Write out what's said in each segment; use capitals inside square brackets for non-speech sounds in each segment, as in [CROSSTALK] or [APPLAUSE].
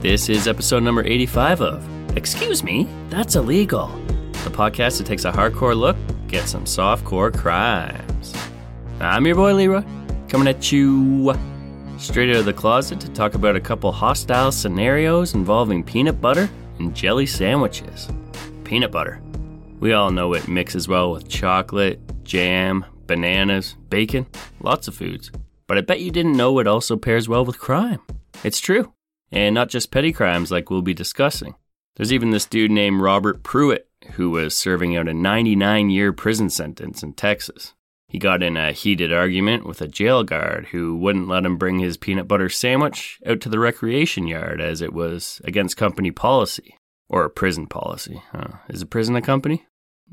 This is episode number 85 of Excuse Me, That's Illegal. The podcast that takes a hardcore look at some softcore crimes. I'm your boy Leroy, coming at you straight out of the closet to talk about a couple hostile scenarios involving peanut butter and jelly sandwiches. Peanut butter. We all know it mixes well with chocolate, jam, bananas, bacon, lots of foods. But I bet you didn't know it also pairs well with crime. It's true. And not just petty crimes like we'll be discussing. There's even this dude named Robert Pruitt who was serving out a 99 year prison sentence in Texas. He got in a heated argument with a jail guard who wouldn't let him bring his peanut butter sandwich out to the recreation yard as it was against company policy. Or prison policy. Is a prison a company?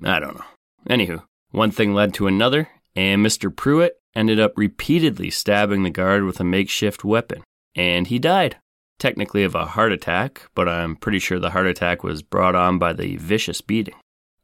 I don't know. Anywho, one thing led to another, and Mr. Pruitt ended up repeatedly stabbing the guard with a makeshift weapon, and he died. Technically of a heart attack, but I'm pretty sure the heart attack was brought on by the vicious beating.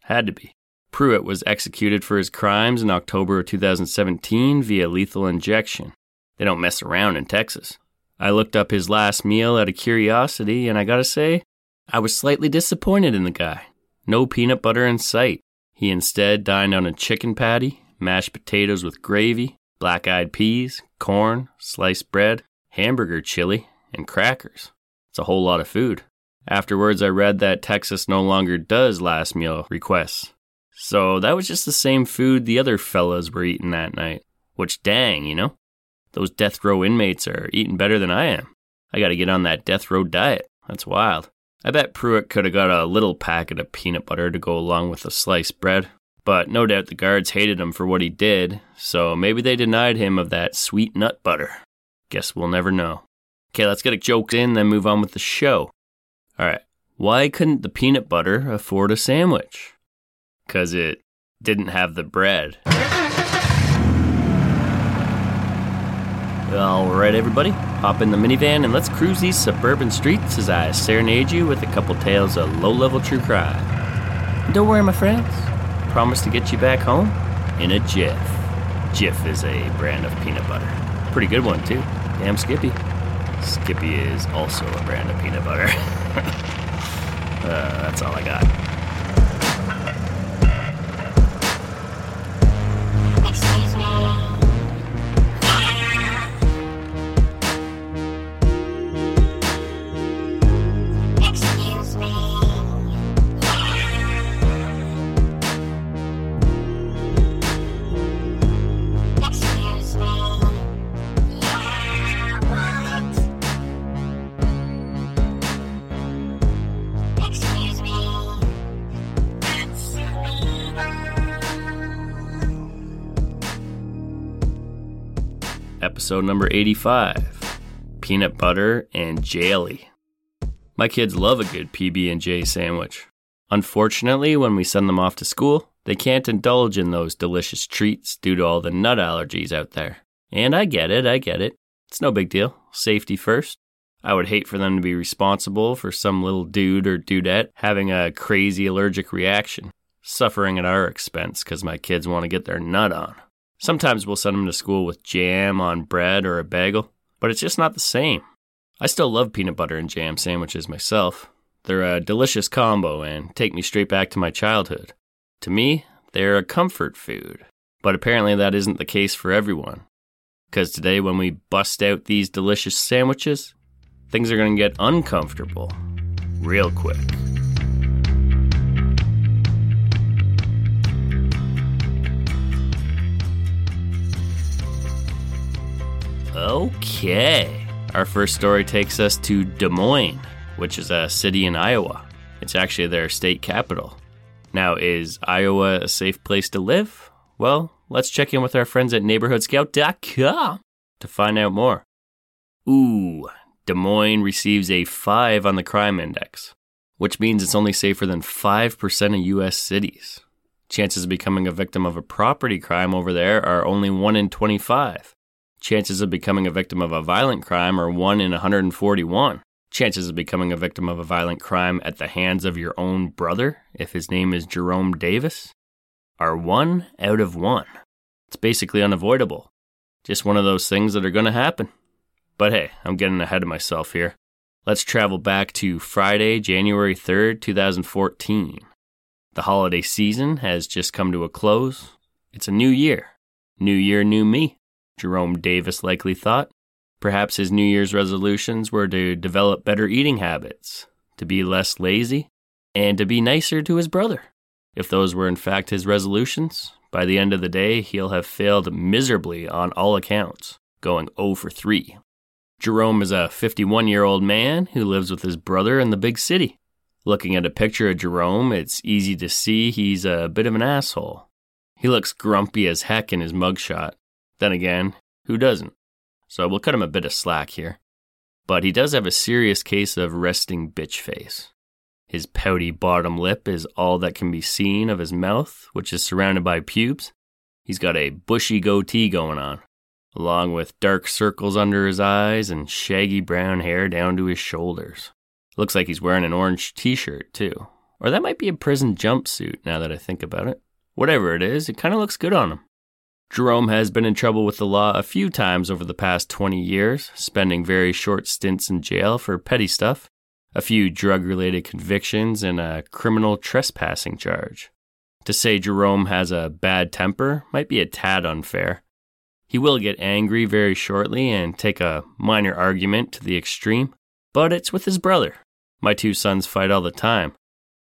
Had to be. Pruitt was executed for his crimes in October of 2017 via lethal injection. They don't mess around in Texas. I looked up his last meal out of curiosity, and I gotta say, I was slightly disappointed in the guy. No peanut butter in sight. He instead dined on a chicken patty, mashed potatoes with gravy, black eyed peas, corn, sliced bread, hamburger chili, and crackers. It's a whole lot of food. Afterwards, I read that Texas no longer does last meal requests. So that was just the same food the other fellas were eating that night. Which, dang, you know? Those death row inmates are eating better than I am. I gotta get on that death row diet. That's wild. I bet Pruitt could have got a little packet of peanut butter to go along with the sliced bread. But no doubt the guards hated him for what he did, so maybe they denied him of that sweet nut butter. Guess we'll never know. Okay, let's get a joke in, then move on with the show. Alright, why couldn't the peanut butter afford a sandwich? Because it didn't have the bread. Alright, everybody, hop in the minivan and let's cruise these suburban streets as I serenade you with a couple tales of low level true crime. Don't worry, my friends, promise to get you back home in a jiff. Jif is a brand of peanut butter. Pretty good one, too. Damn Skippy. Skippy is also a brand of peanut butter. [LAUGHS] uh, that's all I got. Episode number 85 Peanut Butter and Jelly. My kids love a good PB&J sandwich. Unfortunately, when we send them off to school, they can't indulge in those delicious treats due to all the nut allergies out there. And I get it, I get it. It's no big deal. Safety first. I would hate for them to be responsible for some little dude or dudette having a crazy allergic reaction, suffering at our expense because my kids want to get their nut on. Sometimes we'll send them to school with jam on bread or a bagel, but it's just not the same. I still love peanut butter and jam sandwiches myself. They're a delicious combo and take me straight back to my childhood. To me, they're a comfort food, but apparently that isn't the case for everyone. Because today, when we bust out these delicious sandwiches, things are going to get uncomfortable real quick. Okay. Our first story takes us to Des Moines, which is a city in Iowa. It's actually their state capital. Now, is Iowa a safe place to live? Well, let's check in with our friends at neighborhoodscout.com to find out more. Ooh, Des Moines receives a 5 on the crime index, which means it's only safer than 5% of US cities. Chances of becoming a victim of a property crime over there are only 1 in 25. Chances of becoming a victim of a violent crime are 1 in 141. Chances of becoming a victim of a violent crime at the hands of your own brother, if his name is Jerome Davis, are 1 out of 1. It's basically unavoidable. Just one of those things that are going to happen. But hey, I'm getting ahead of myself here. Let's travel back to Friday, January 3rd, 2014. The holiday season has just come to a close. It's a new year. New year, new me, Jerome Davis likely thought. Perhaps his New Year's resolutions were to develop better eating habits, to be less lazy, and to be nicer to his brother. If those were in fact his resolutions, by the end of the day, he'll have failed miserably on all accounts, going 0 for 3. Jerome is a 51 year old man who lives with his brother in the big city. Looking at a picture of Jerome, it's easy to see he's a bit of an asshole. He looks grumpy as heck in his mugshot. Then again, who doesn't? So we'll cut him a bit of slack here. But he does have a serious case of resting bitch face. His pouty bottom lip is all that can be seen of his mouth, which is surrounded by pubes. He's got a bushy goatee going on, along with dark circles under his eyes and shaggy brown hair down to his shoulders. Looks like he's wearing an orange t shirt, too. Or that might be a prison jumpsuit now that I think about it. Whatever it is, it kind of looks good on him. Jerome has been in trouble with the law a few times over the past 20 years, spending very short stints in jail for petty stuff, a few drug related convictions, and a criminal trespassing charge. To say Jerome has a bad temper might be a tad unfair. He will get angry very shortly and take a minor argument to the extreme, but it's with his brother. My two sons fight all the time.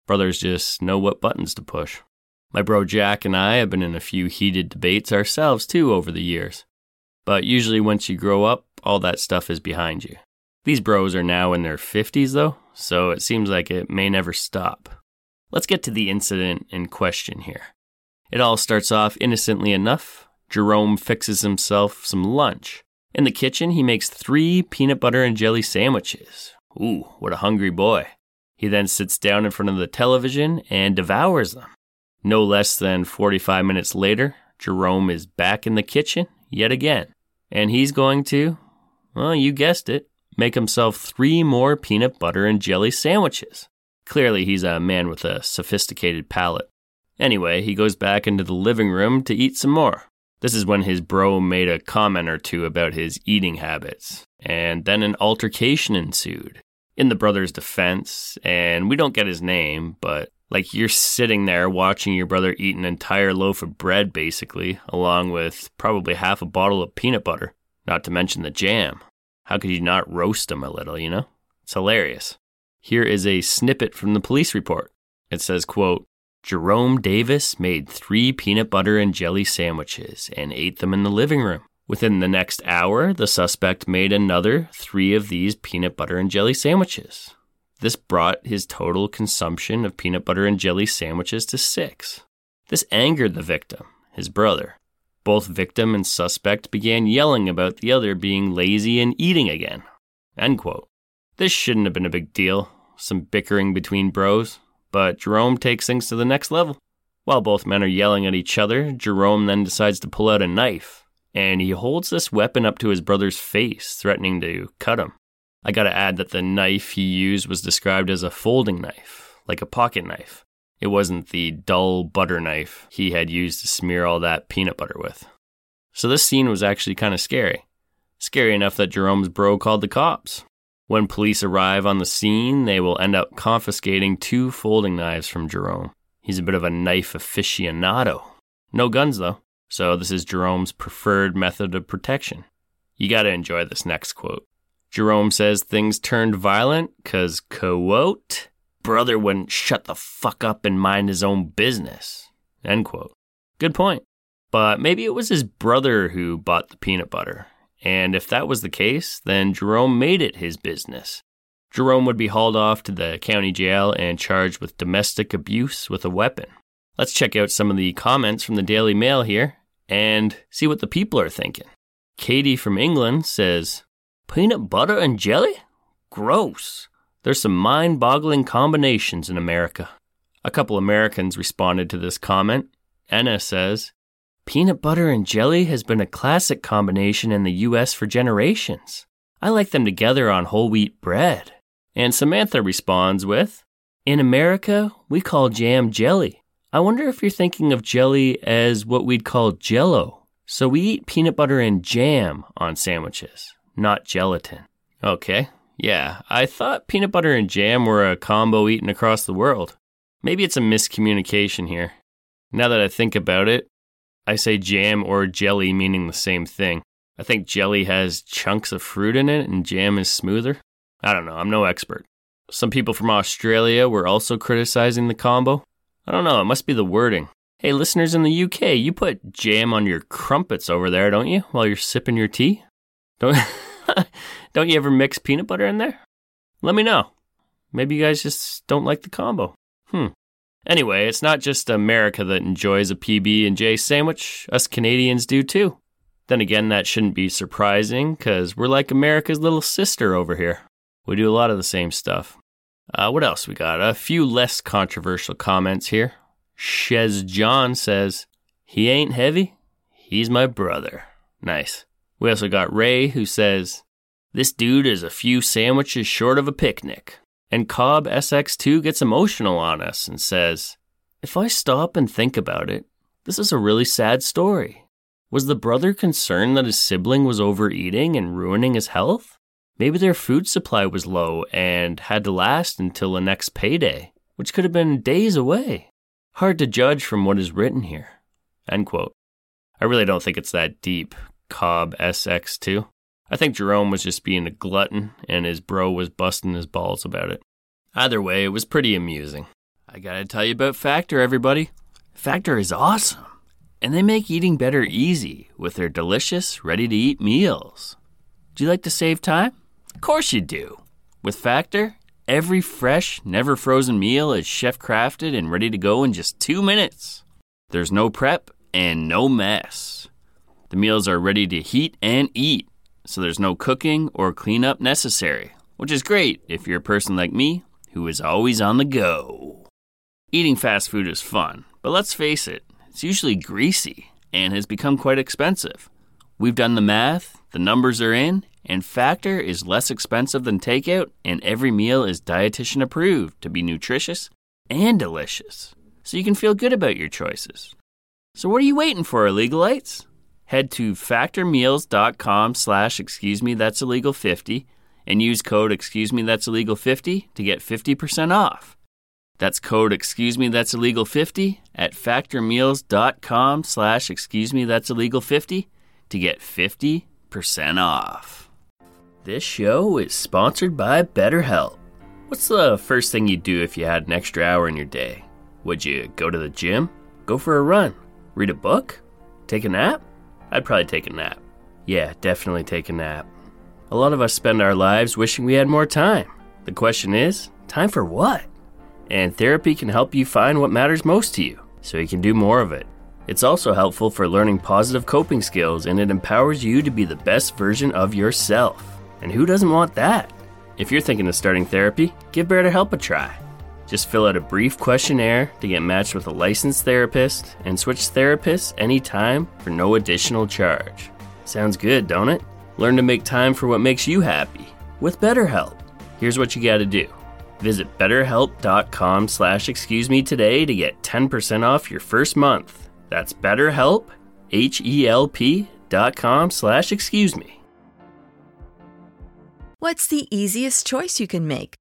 Brothers just know what buttons to push. My bro Jack and I have been in a few heated debates ourselves too over the years. But usually, once you grow up, all that stuff is behind you. These bros are now in their 50s though, so it seems like it may never stop. Let's get to the incident in question here. It all starts off innocently enough. Jerome fixes himself some lunch. In the kitchen, he makes three peanut butter and jelly sandwiches. Ooh, what a hungry boy. He then sits down in front of the television and devours them. No less than 45 minutes later, Jerome is back in the kitchen yet again. And he's going to, well, you guessed it, make himself three more peanut butter and jelly sandwiches. Clearly, he's a man with a sophisticated palate. Anyway, he goes back into the living room to eat some more. This is when his bro made a comment or two about his eating habits, and then an altercation ensued. In the brother's defense, and we don't get his name, but like you're sitting there watching your brother eat an entire loaf of bread, basically, along with probably half a bottle of peanut butter, not to mention the jam. How could you not roast him a little, you know? It's hilarious. Here is a snippet from the police report. It says, quote, Jerome Davis made three peanut butter and jelly sandwiches and ate them in the living room. Within the next hour, the suspect made another three of these peanut butter and jelly sandwiches. This brought his total consumption of peanut butter and jelly sandwiches to six. This angered the victim, his brother. Both victim and suspect began yelling about the other being lazy and eating again. End quote. This shouldn't have been a big deal, some bickering between bros, but Jerome takes things to the next level. While both men are yelling at each other, Jerome then decides to pull out a knife, and he holds this weapon up to his brother's face, threatening to cut him. I gotta add that the knife he used was described as a folding knife, like a pocket knife. It wasn't the dull butter knife he had used to smear all that peanut butter with. So this scene was actually kind of scary. Scary enough that Jerome's bro called the cops. When police arrive on the scene, they will end up confiscating two folding knives from Jerome. He's a bit of a knife aficionado. No guns, though, so this is Jerome's preferred method of protection. You gotta enjoy this next quote. Jerome says things turned violent because, quote, brother wouldn't shut the fuck up and mind his own business, end quote. Good point. But maybe it was his brother who bought the peanut butter. And if that was the case, then Jerome made it his business. Jerome would be hauled off to the county jail and charged with domestic abuse with a weapon. Let's check out some of the comments from the Daily Mail here and see what the people are thinking. Katie from England says, Peanut butter and jelly? Gross. There's some mind boggling combinations in America. A couple Americans responded to this comment. Anna says, Peanut butter and jelly has been a classic combination in the US for generations. I like them together on whole wheat bread. And Samantha responds with, In America, we call jam jelly. I wonder if you're thinking of jelly as what we'd call jello. So we eat peanut butter and jam on sandwiches, not gelatin. Okay, yeah, I thought peanut butter and jam were a combo eaten across the world. Maybe it's a miscommunication here. Now that I think about it, I say jam or jelly meaning the same thing. I think jelly has chunks of fruit in it and jam is smoother. I don't know, I'm no expert. Some people from Australia were also criticizing the combo. I don't know, it must be the wording. Hey, listeners in the UK, you put jam on your crumpets over there, don't you, while you're sipping your tea? Don't, [LAUGHS] don't you ever mix peanut butter in there? Let me know. Maybe you guys just don't like the combo. Hmm. Anyway, it's not just America that enjoys a PB and J sandwich. Us Canadians do too. Then again, that shouldn't be surprising because we're like America's little sister over here. We do a lot of the same stuff. Uh, what else we got? A few less controversial comments here. Shez John says, He ain't heavy. He's my brother. Nice. We also got Ray who says, This dude is a few sandwiches short of a picnic. And Cobb SX2 gets emotional on us and says, If I stop and think about it, this is a really sad story. Was the brother concerned that his sibling was overeating and ruining his health? Maybe their food supply was low and had to last until the next payday, which could have been days away. Hard to judge from what is written here. End quote. I really don't think it's that deep, Cobb SX2. I think Jerome was just being a glutton and his bro was busting his balls about it. Either way, it was pretty amusing. I gotta tell you about Factor, everybody. Factor is awesome, and they make eating better easy with their delicious, ready to eat meals. Do you like to save time? Of course you do. With Factor, every fresh, never frozen meal is chef crafted and ready to go in just two minutes. There's no prep and no mess. The meals are ready to heat and eat so there's no cooking or cleanup necessary, which is great if you're a person like me who is always on the go. Eating fast food is fun, but let's face it, it's usually greasy and has become quite expensive. We've done the math, the numbers are in, and Factor is less expensive than takeout, and every meal is dietitian approved to be nutritious and delicious, so you can feel good about your choices. So what are you waiting for, illegalites? Head to factormeals.com slash excuse me that's illegal 50 and use code excuse me that's illegal 50 to get 50% off. That's code excuse me that's illegal 50 at factormeals.com slash excuse me that's illegal 50 to get 50% off. This show is sponsored by betterhelp. What's the first thing you'd do if you had an extra hour in your day? Would you go to the gym? Go for a run? Read a book? Take a nap I'd probably take a nap. Yeah, definitely take a nap. A lot of us spend our lives wishing we had more time. The question is, time for what? And therapy can help you find what matters most to you, so you can do more of it. It's also helpful for learning positive coping skills and it empowers you to be the best version of yourself. And who doesn't want that? If you're thinking of starting therapy, give BetterHelp a try. Just fill out a brief questionnaire to get matched with a licensed therapist and switch therapists anytime for no additional charge. Sounds good, don't it? Learn to make time for what makes you happy with BetterHelp. Here's what you gotta do. Visit betterhelp.com slash excuse me today to get 10% off your first month. That's betterhelp, H-E-L-P dot com slash excuse me. What's the easiest choice you can make?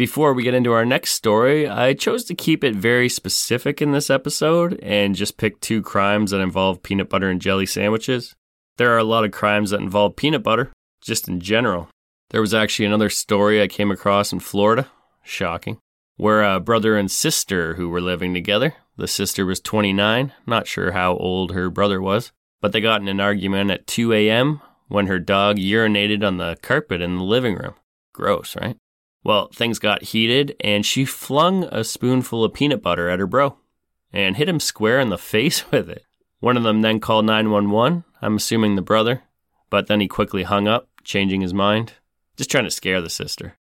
Before we get into our next story, I chose to keep it very specific in this episode and just pick two crimes that involve peanut butter and jelly sandwiches. There are a lot of crimes that involve peanut butter, just in general. There was actually another story I came across in Florida, shocking, where a brother and sister who were living together. The sister was 29, not sure how old her brother was, but they got in an argument at 2 a.m. when her dog urinated on the carpet in the living room. Gross, right? Well, things got heated, and she flung a spoonful of peanut butter at her bro and hit him square in the [LAUGHS] face with it. One of them then called 911, I'm assuming the brother, but then he quickly hung up, changing his mind, just trying to scare the sister.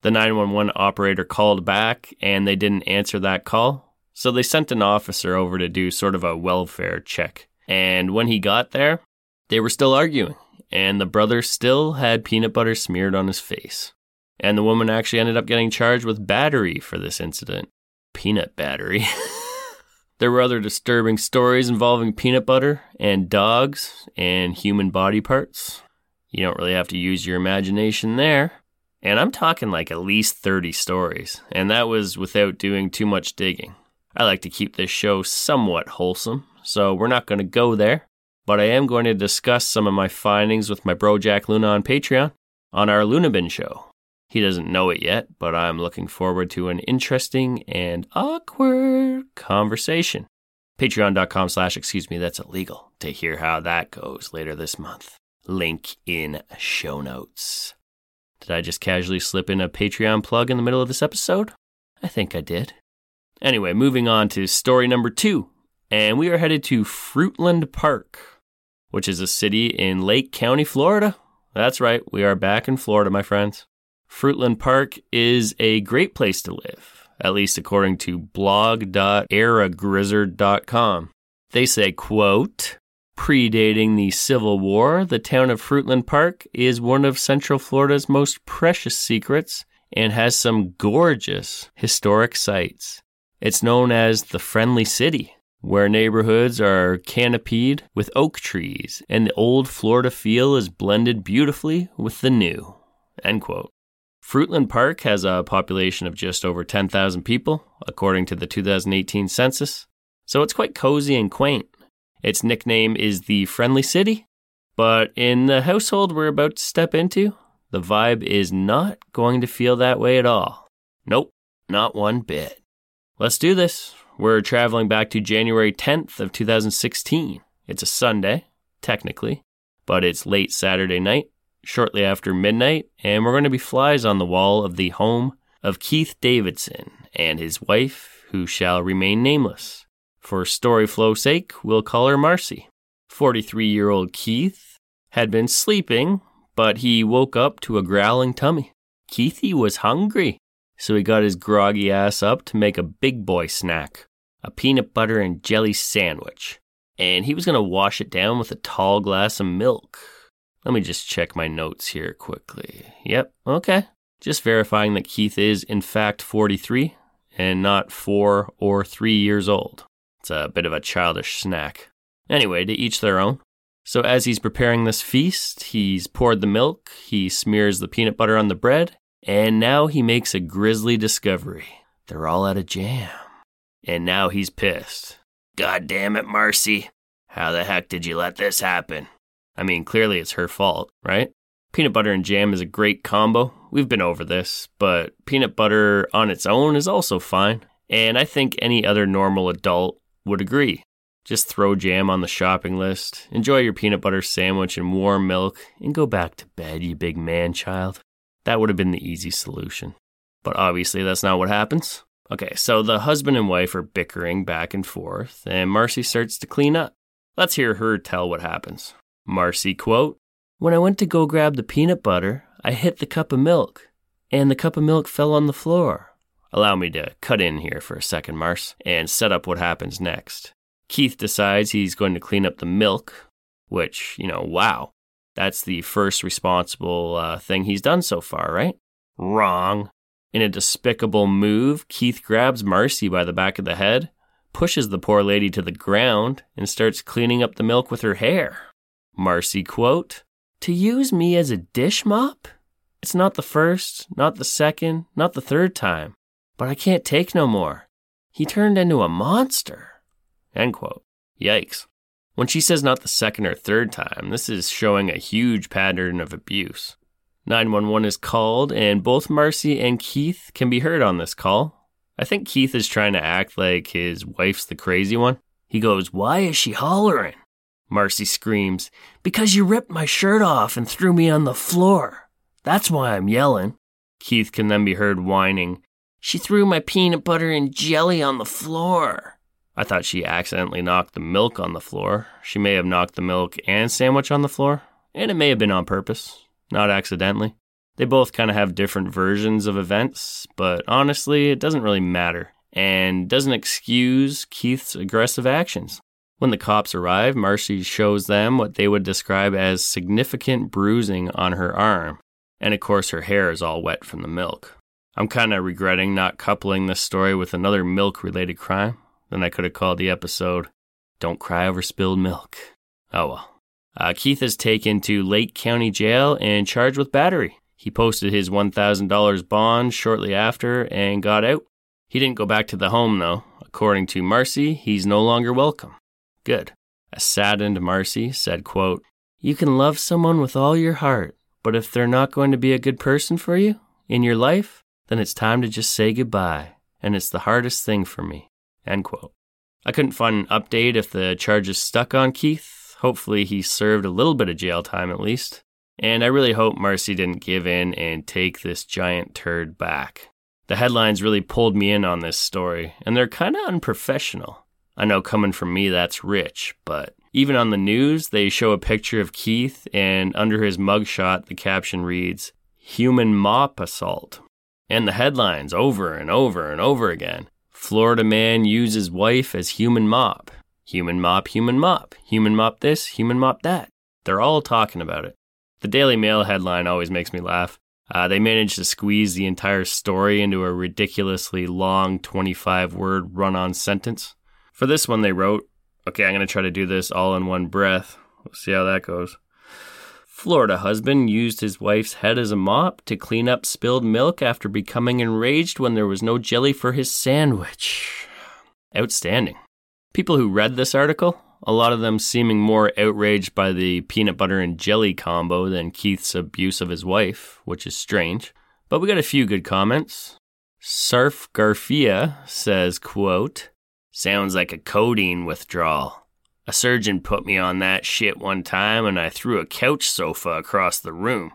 The 911 operator called back and they didn't answer that call, so they sent an officer over to do sort of a welfare check. And when he got there, they were still arguing, and the brother still had peanut butter smeared on his face. And the woman actually ended up getting charged with battery for this incident. Peanut battery. [LAUGHS] there were other disturbing stories involving peanut butter and dogs and human body parts. You don't really have to use your imagination there. And I'm talking like at least 30 stories, and that was without doing too much digging. I like to keep this show somewhat wholesome, so we're not going to go there, but I am going to discuss some of my findings with my bro Jack Luna on Patreon on our Lunabin show. He doesn't know it yet, but I'm looking forward to an interesting and awkward conversation. Patreon.com slash excuse me, that's illegal to hear how that goes later this month. Link in show notes. Did I just casually slip in a Patreon plug in the middle of this episode? I think I did. Anyway, moving on to story number two. And we are headed to Fruitland Park, which is a city in Lake County, Florida. That's right, we are back in Florida, my friends. Fruitland Park is a great place to live, at least according to blog.eragrizzard.com. They say, quote, Predating the Civil War, the town of Fruitland Park is one of Central Florida's most precious secrets and has some gorgeous historic sites. It's known as the Friendly City, where neighborhoods are canopied with oak trees and the old Florida feel is blended beautifully with the new. End quote. Fruitland Park has a population of just over 10,000 people, according to the 2018 census, so it's quite cozy and quaint. Its nickname is the Friendly City, but in the household we're about to step into, the vibe is not going to feel that way at all. Nope, not one bit. Let's do this. We're traveling back to January 10th of 2016. It's a Sunday, technically, but it's late Saturday night, shortly after midnight, and we're going to be flies on the wall of the home of Keith Davidson and his wife, who shall remain nameless. For story flow's sake, we'll call her Marcy. 43 year old Keith had been sleeping, but he woke up to a growling tummy. Keithy was hungry, so he got his groggy ass up to make a big boy snack a peanut butter and jelly sandwich. And he was going to wash it down with a tall glass of milk. Let me just check my notes here quickly. Yep, okay. Just verifying that Keith is, in fact, 43 and not 4 or 3 years old. It's a bit of a childish snack. Anyway, to each their own. So, as he's preparing this feast, he's poured the milk, he smears the peanut butter on the bread, and now he makes a grisly discovery. They're all out of jam. And now he's pissed. God damn it, Marcy. How the heck did you let this happen? I mean, clearly it's her fault, right? Peanut butter and jam is a great combo. We've been over this, but peanut butter on its own is also fine. And I think any other normal adult would agree. Just throw jam on the shopping list, enjoy your peanut butter sandwich and warm milk, and go back to bed, you big man child. That would have been the easy solution. But obviously, that's not what happens. Okay, so the husband and wife are bickering back and forth, and Marcy starts to clean up. Let's hear her tell what happens. Marcy, quote, When I went to go grab the peanut butter, I hit the cup of milk, and the cup of milk fell on the floor. Allow me to cut in here for a second, Mars, and set up what happens next. Keith decides he's going to clean up the milk, which, you know, wow, that's the first responsible uh, thing he's done so far, right? Wrong. In a despicable move, Keith grabs Marcy by the back of the head, pushes the poor lady to the ground, and starts cleaning up the milk with her hair. Marcy quote, To use me as a dish mop? It's not the first, not the second, not the third time, but I can't take no more. He turned into a monster. End quote. Yikes. When she says not the second or third time, this is showing a huge pattern of abuse. 911 is called, and both Marcy and Keith can be heard on this call. I think Keith is trying to act like his wife's the crazy one. He goes, Why is she hollering? Marcy screams, Because you ripped my shirt off and threw me on the floor. That's why I'm yelling. Keith can then be heard whining, She threw my peanut butter and jelly on the floor. I thought she accidentally knocked the milk on the floor. She may have knocked the milk and sandwich on the floor, and it may have been on purpose, not accidentally. They both kind of have different versions of events, but honestly, it doesn't really matter and doesn't excuse Keith's aggressive actions. When the cops arrive, Marcy shows them what they would describe as significant bruising on her arm, and of course, her hair is all wet from the milk. I'm kind of regretting not coupling this story with another milk related crime. Then I could have called the episode Don't Cry Over Spilled Milk. Oh well. Uh, Keith is taken to Lake County Jail and charged with battery. He posted his $1,000 bond shortly after and got out. He didn't go back to the home though. According to Marcy, he's no longer welcome. Good. A saddened Marcy said, quote, You can love someone with all your heart, but if they're not going to be a good person for you in your life, then it's time to just say goodbye. And it's the hardest thing for me. End quote. I couldn't find an update if the charges stuck on Keith. Hopefully, he served a little bit of jail time at least. And I really hope Marcy didn't give in and take this giant turd back. The headlines really pulled me in on this story, and they're kind of unprofessional. I know coming from me, that's rich, but even on the news, they show a picture of Keith, and under his mugshot, the caption reads, Human mop assault. And the headlines over and over and over again. Florida man uses wife as human mop. Human mop, human mop. Human mop this, human mop that. They're all talking about it. The Daily Mail headline always makes me laugh. Uh, they managed to squeeze the entire story into a ridiculously long 25 word run on sentence. For this one, they wrote, okay, I'm going to try to do this all in one breath. We'll see how that goes. Florida husband used his wife's head as a mop to clean up spilled milk after becoming enraged when there was no jelly for his sandwich. Outstanding. People who read this article, a lot of them seeming more outraged by the peanut butter and jelly combo than Keith's abuse of his wife, which is strange. But we got a few good comments. Sarf Garfia says, quote, Sounds like a codeine withdrawal. A surgeon put me on that shit one time and I threw a couch sofa across the room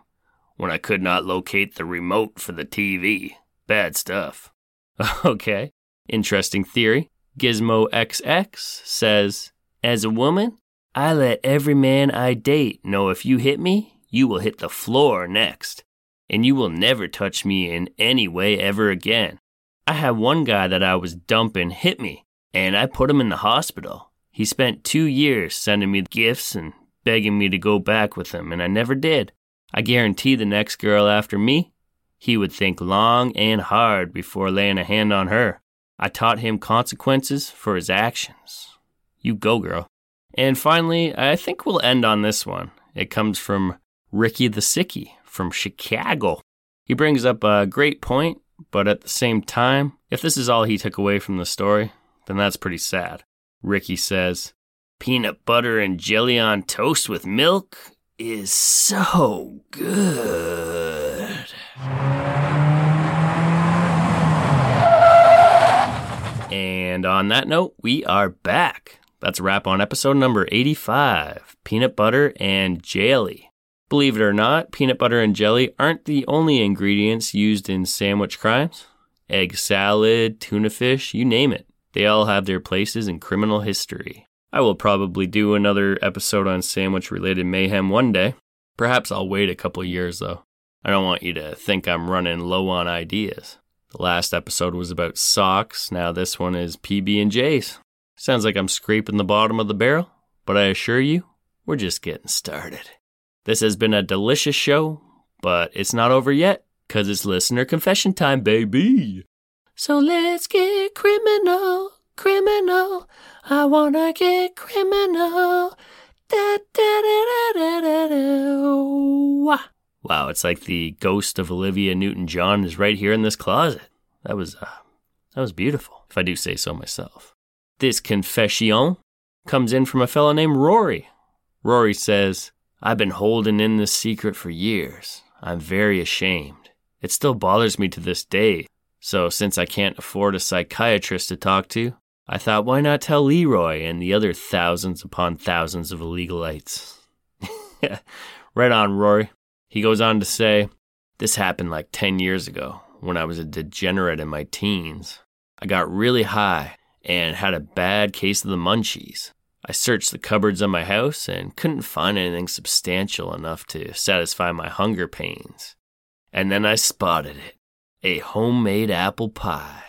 when I could not locate the remote for the TV. Bad stuff. [LAUGHS] Okay, interesting theory. Gizmo XX says, As a woman, I let every man I date know if you hit me, you will hit the floor next, and you will never touch me in any way ever again. I had one guy that I was dumping hit me, and I put him in the hospital. He spent two years sending me gifts and begging me to go back with him, and I never did. I guarantee the next girl after me, he would think long and hard before laying a hand on her. I taught him consequences for his actions. You go, girl. And finally, I think we'll end on this one. It comes from Ricky the Sicky from Chicago. He brings up a great point, but at the same time, if this is all he took away from the story, then that's pretty sad. Ricky says, Peanut butter and jelly on toast with milk is so good. And on that note, we are back. That's a wrap on episode number 85 Peanut Butter and Jelly. Believe it or not, peanut butter and jelly aren't the only ingredients used in sandwich crimes. Egg salad, tuna fish, you name it. They all have their places in criminal history. I will probably do another episode on sandwich related mayhem one day. Perhaps I'll wait a couple years though. I don't want you to think I'm running low on ideas. The last episode was about socks, now this one is PB and J's. Sounds like I'm scraping the bottom of the barrel, but I assure you, we're just getting started. This has been a delicious show, but it's not over yet. Cause it's listener confession time, baby. So let's get criminal, criminal. I wanna get criminal. Da, da, da, da, da, da. Wow, it's like the ghost of Olivia Newton-John is right here in this closet. That was uh, that was beautiful, if I do say so myself. This confession comes in from a fellow named Rory. Rory says, I've been holding in this secret for years. I'm very ashamed. It still bothers me to this day. So, since I can't afford a psychiatrist to talk to, I thought, why not tell Leroy and the other thousands upon thousands of illegalites? [LAUGHS] right on, Rory. He goes on to say, This happened like 10 years ago when I was a degenerate in my teens. I got really high and had a bad case of the munchies. I searched the cupboards of my house and couldn't find anything substantial enough to satisfy my hunger pains. And then I spotted it a homemade apple pie.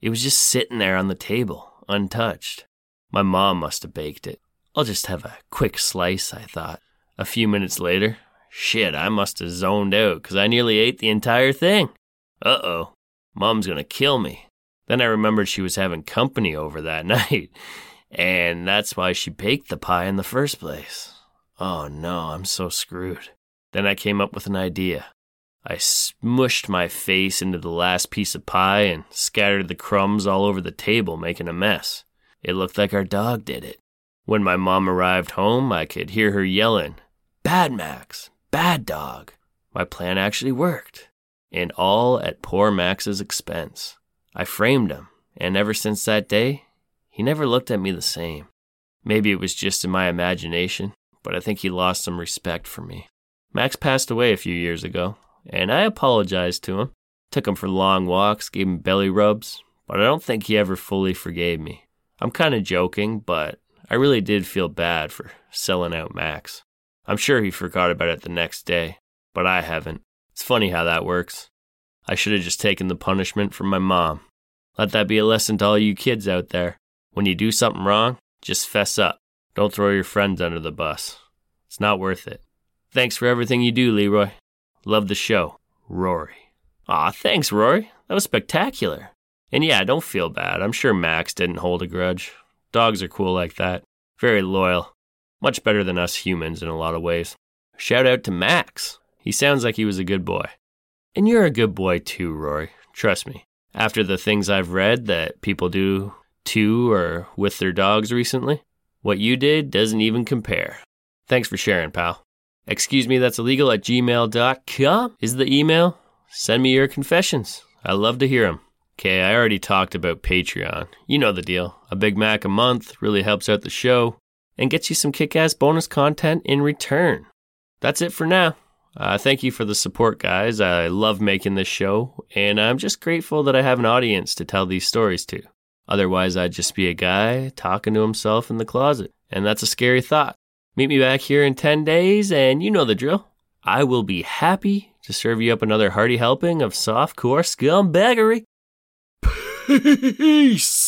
It was just sitting there on the table, untouched. My mom must have baked it. I'll just have a quick slice, I thought. A few minutes later, shit, I must have zoned out because I nearly ate the entire thing. Uh oh, mom's gonna kill me. Then I remembered she was having company over that [LAUGHS] night, and that's why she baked the pie in the first place. Oh no, I'm so screwed. Then I came up with an idea. I smushed my face into the last piece of pie and scattered the crumbs all over the table, making a mess. It looked like our dog did it. When my mom arrived home, I could hear her yelling, Bad Max, bad dog. My plan actually worked, and all at poor Max's expense. I framed him, and ever since that day, he never looked at me the same. Maybe it was just in my imagination, but I think he lost some respect for me. Max passed away a few years ago, and I apologized to him. Took him for long walks, gave him belly rubs, but I don't think he ever fully forgave me. I'm kind of joking, but I really did feel bad for selling out Max. I'm sure he forgot about it the next day, but I haven't. It's funny how that works. I should have just taken the punishment from my mom. Let that be a lesson to all you kids out there. When you do something wrong, just fess up. Don't throw your friends under the bus. It's not worth it. Thanks for everything you do, Leroy. Love the show. Rory. Aw, thanks, Rory. That was spectacular. And yeah, don't feel bad. I'm sure Max didn't hold a grudge. Dogs are cool like that. Very loyal. Much better than us humans in a lot of ways. Shout out to Max. He sounds like he was a good boy. And you're a good boy too, Rory. Trust me. After the things I've read that people do to or with their dogs recently, what you did doesn't even compare. Thanks for sharing, pal. Excuse me, that's illegal at gmail.com is the email. Send me your confessions. I love to hear them. Okay, I already talked about Patreon. You know the deal. A Big Mac a month really helps out the show and gets you some kick ass bonus content in return. That's it for now. Uh, thank you for the support, guys. I love making this show, and I'm just grateful that I have an audience to tell these stories to. Otherwise, I'd just be a guy talking to himself in the closet, and that's a scary thought. Meet me back here in 10 days, and you know the drill. I will be happy to serve you up another hearty helping of softcore scumbaggery. Peace!